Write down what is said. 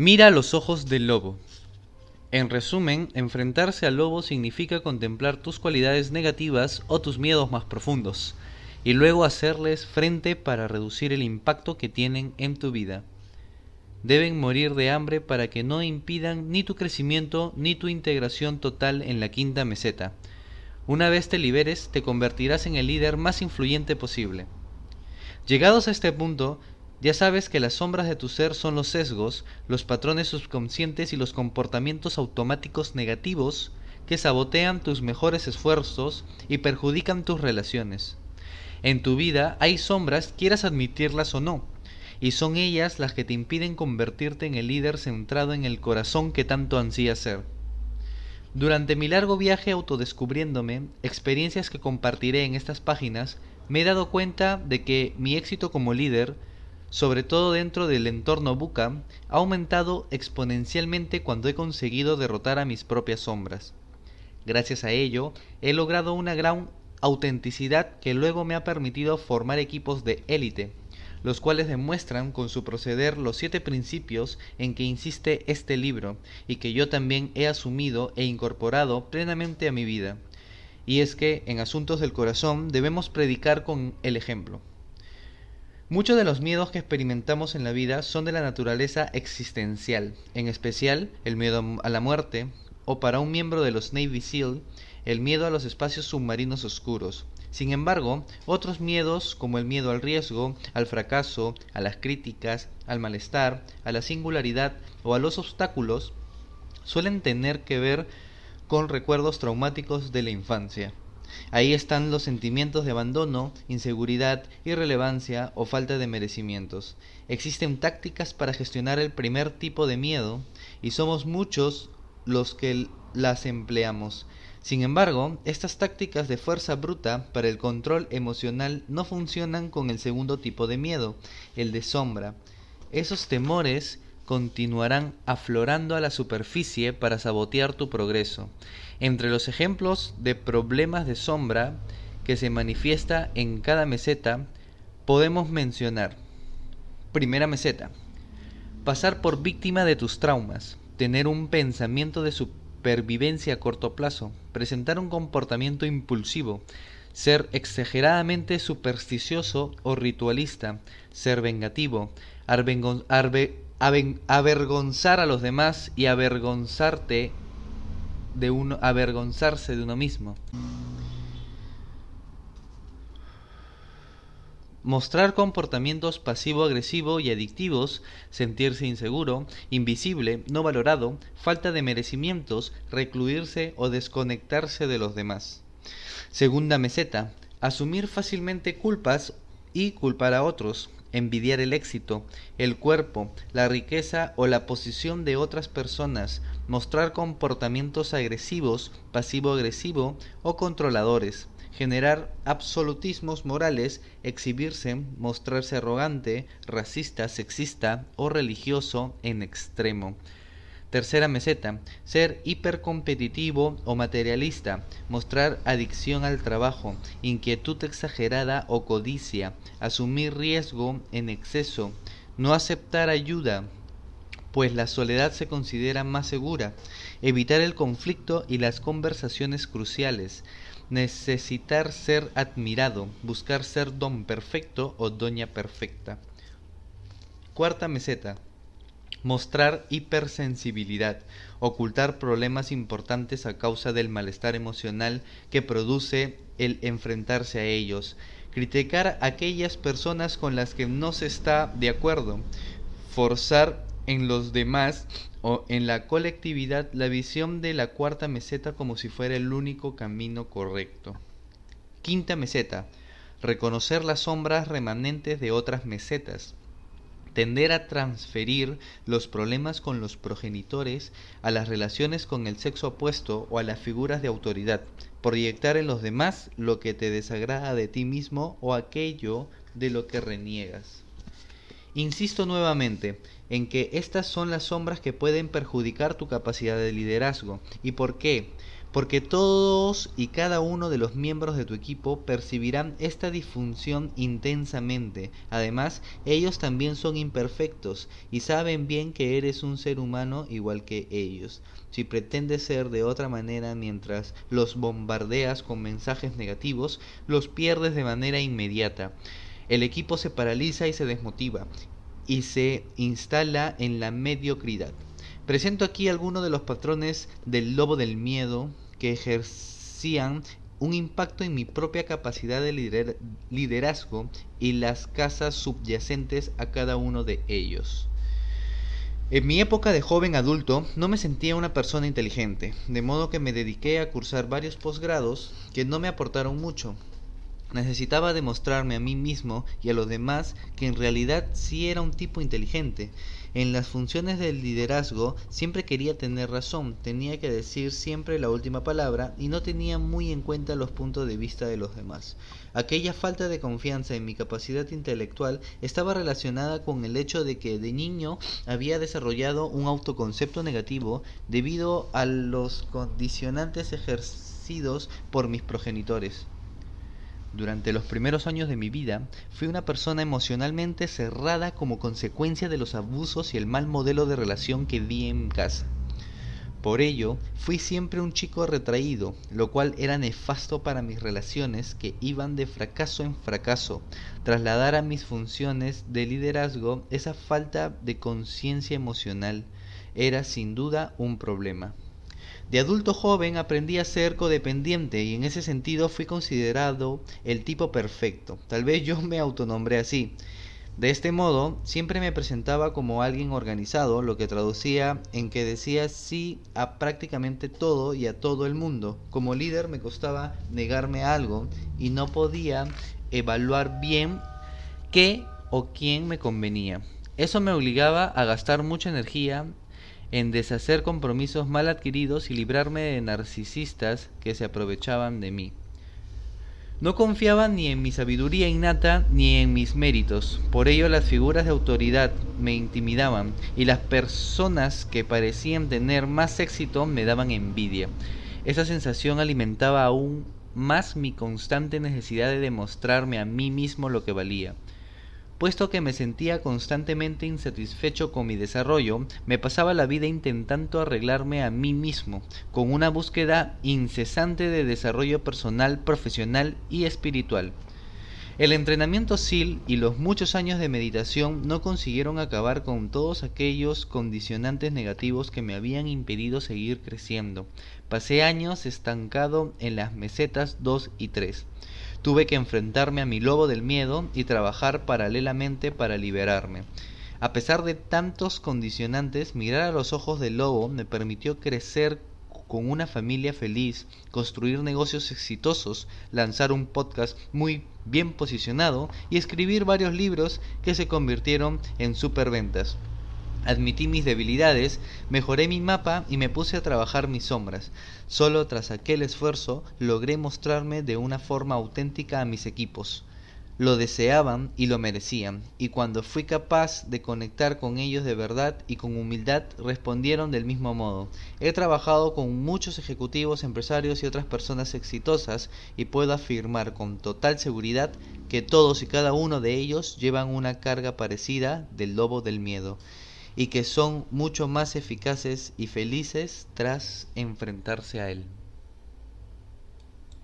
Mira los ojos del lobo. En resumen, enfrentarse al lobo significa contemplar tus cualidades negativas o tus miedos más profundos, y luego hacerles frente para reducir el impacto que tienen en tu vida. Deben morir de hambre para que no impidan ni tu crecimiento ni tu integración total en la quinta meseta. Una vez te liberes, te convertirás en el líder más influyente posible. Llegados a este punto, ya sabes que las sombras de tu ser son los sesgos, los patrones subconscientes y los comportamientos automáticos negativos que sabotean tus mejores esfuerzos y perjudican tus relaciones. En tu vida hay sombras, quieras admitirlas o no, y son ellas las que te impiden convertirte en el líder centrado en el corazón que tanto ansías ser. Durante mi largo viaje autodescubriéndome, experiencias que compartiré en estas páginas, me he dado cuenta de que mi éxito como líder sobre todo dentro del entorno buca, ha aumentado exponencialmente cuando he conseguido derrotar a mis propias sombras. Gracias a ello, he logrado una gran autenticidad que luego me ha permitido formar equipos de élite, los cuales demuestran con su proceder los siete principios en que insiste este libro y que yo también he asumido e incorporado plenamente a mi vida. Y es que en asuntos del corazón debemos predicar con el ejemplo. Muchos de los miedos que experimentamos en la vida son de la naturaleza existencial, en especial el miedo a la muerte, o para un miembro de los Navy SEAL, el miedo a los espacios submarinos oscuros. Sin embargo, otros miedos, como el miedo al riesgo, al fracaso, a las críticas, al malestar, a la singularidad o a los obstáculos, suelen tener que ver con recuerdos traumáticos de la infancia. Ahí están los sentimientos de abandono, inseguridad, irrelevancia o falta de merecimientos. Existen tácticas para gestionar el primer tipo de miedo y somos muchos los que las empleamos. Sin embargo, estas tácticas de fuerza bruta para el control emocional no funcionan con el segundo tipo de miedo, el de sombra. Esos temores continuarán aflorando a la superficie para sabotear tu progreso. Entre los ejemplos de problemas de sombra que se manifiesta en cada meseta, podemos mencionar Primera meseta. Pasar por víctima de tus traumas, tener un pensamiento de supervivencia a corto plazo, presentar un comportamiento impulsivo, ser exageradamente supersticioso o ritualista, ser vengativo, avergonzar a los demás y avergonzarte de uno, avergonzarse de uno mismo. Mostrar comportamientos pasivo-agresivo y adictivos, sentirse inseguro, invisible, no valorado, falta de merecimientos, recluirse o desconectarse de los demás. Segunda meseta, asumir fácilmente culpas y culpar a otros, envidiar el éxito, el cuerpo, la riqueza o la posición de otras personas, mostrar comportamientos agresivos, pasivo-agresivo o controladores, generar absolutismos morales, exhibirse, mostrarse arrogante, racista, sexista o religioso en extremo. Tercera meseta, ser hipercompetitivo o materialista, mostrar adicción al trabajo, inquietud exagerada o codicia, asumir riesgo en exceso, no aceptar ayuda, pues la soledad se considera más segura, evitar el conflicto y las conversaciones cruciales, necesitar ser admirado, buscar ser don perfecto o doña perfecta. Cuarta meseta, mostrar hipersensibilidad, ocultar problemas importantes a causa del malestar emocional que produce el enfrentarse a ellos, criticar a aquellas personas con las que no se está de acuerdo, forzar en los demás o en la colectividad la visión de la cuarta meseta como si fuera el único camino correcto. Quinta meseta, reconocer las sombras remanentes de otras mesetas, tender a transferir los problemas con los progenitores a las relaciones con el sexo opuesto o a las figuras de autoridad, proyectar en los demás lo que te desagrada de ti mismo o aquello de lo que reniegas. Insisto nuevamente en que estas son las sombras que pueden perjudicar tu capacidad de liderazgo. ¿Y por qué? porque todos y cada uno de los miembros de tu equipo percibirán esta disfunción intensamente. Además, ellos también son imperfectos y saben bien que eres un ser humano igual que ellos. Si pretendes ser de otra manera mientras los bombardeas con mensajes negativos, los pierdes de manera inmediata. El equipo se paraliza y se desmotiva y se instala en la mediocridad. Presento aquí algunos de los patrones del lobo del miedo que ejercían un impacto en mi propia capacidad de liderazgo y las casas subyacentes a cada uno de ellos. En mi época de joven adulto no me sentía una persona inteligente, de modo que me dediqué a cursar varios posgrados que no me aportaron mucho, Necesitaba demostrarme a mí mismo y a los demás que en realidad sí era un tipo inteligente. En las funciones del liderazgo siempre quería tener razón, tenía que decir siempre la última palabra y no tenía muy en cuenta los puntos de vista de los demás. Aquella falta de confianza en mi capacidad intelectual estaba relacionada con el hecho de que de niño había desarrollado un autoconcepto negativo debido a los condicionantes ejercidos por mis progenitores. Durante los primeros años de mi vida fui una persona emocionalmente cerrada como consecuencia de los abusos y el mal modelo de relación que vi en casa. Por ello, fui siempre un chico retraído, lo cual era nefasto para mis relaciones que iban de fracaso en fracaso. Trasladar a mis funciones de liderazgo esa falta de conciencia emocional era sin duda un problema. De adulto joven aprendí a ser codependiente y en ese sentido fui considerado el tipo perfecto. Tal vez yo me autonombré así. De este modo, siempre me presentaba como alguien organizado, lo que traducía en que decía sí a prácticamente todo y a todo el mundo. Como líder me costaba negarme algo y no podía evaluar bien qué o quién me convenía. Eso me obligaba a gastar mucha energía en deshacer compromisos mal adquiridos y librarme de narcisistas que se aprovechaban de mí. No confiaba ni en mi sabiduría innata ni en mis méritos, por ello las figuras de autoridad me intimidaban y las personas que parecían tener más éxito me daban envidia. Esa sensación alimentaba aún más mi constante necesidad de demostrarme a mí mismo lo que valía. Puesto que me sentía constantemente insatisfecho con mi desarrollo, me pasaba la vida intentando arreglarme a mí mismo, con una búsqueda incesante de desarrollo personal, profesional y espiritual. El entrenamiento SIL y los muchos años de meditación no consiguieron acabar con todos aquellos condicionantes negativos que me habían impedido seguir creciendo. Pasé años estancado en las mesetas 2 y 3. Tuve que enfrentarme a mi lobo del miedo y trabajar paralelamente para liberarme. A pesar de tantos condicionantes, mirar a los ojos del lobo me permitió crecer con una familia feliz, construir negocios exitosos, lanzar un podcast muy bien posicionado y escribir varios libros que se convirtieron en superventas. Admití mis debilidades, mejoré mi mapa y me puse a trabajar mis sombras. Solo tras aquel esfuerzo logré mostrarme de una forma auténtica a mis equipos. Lo deseaban y lo merecían, y cuando fui capaz de conectar con ellos de verdad y con humildad, respondieron del mismo modo. He trabajado con muchos ejecutivos, empresarios y otras personas exitosas y puedo afirmar con total seguridad que todos y cada uno de ellos llevan una carga parecida del lobo del miedo y que son mucho más eficaces y felices tras enfrentarse a él.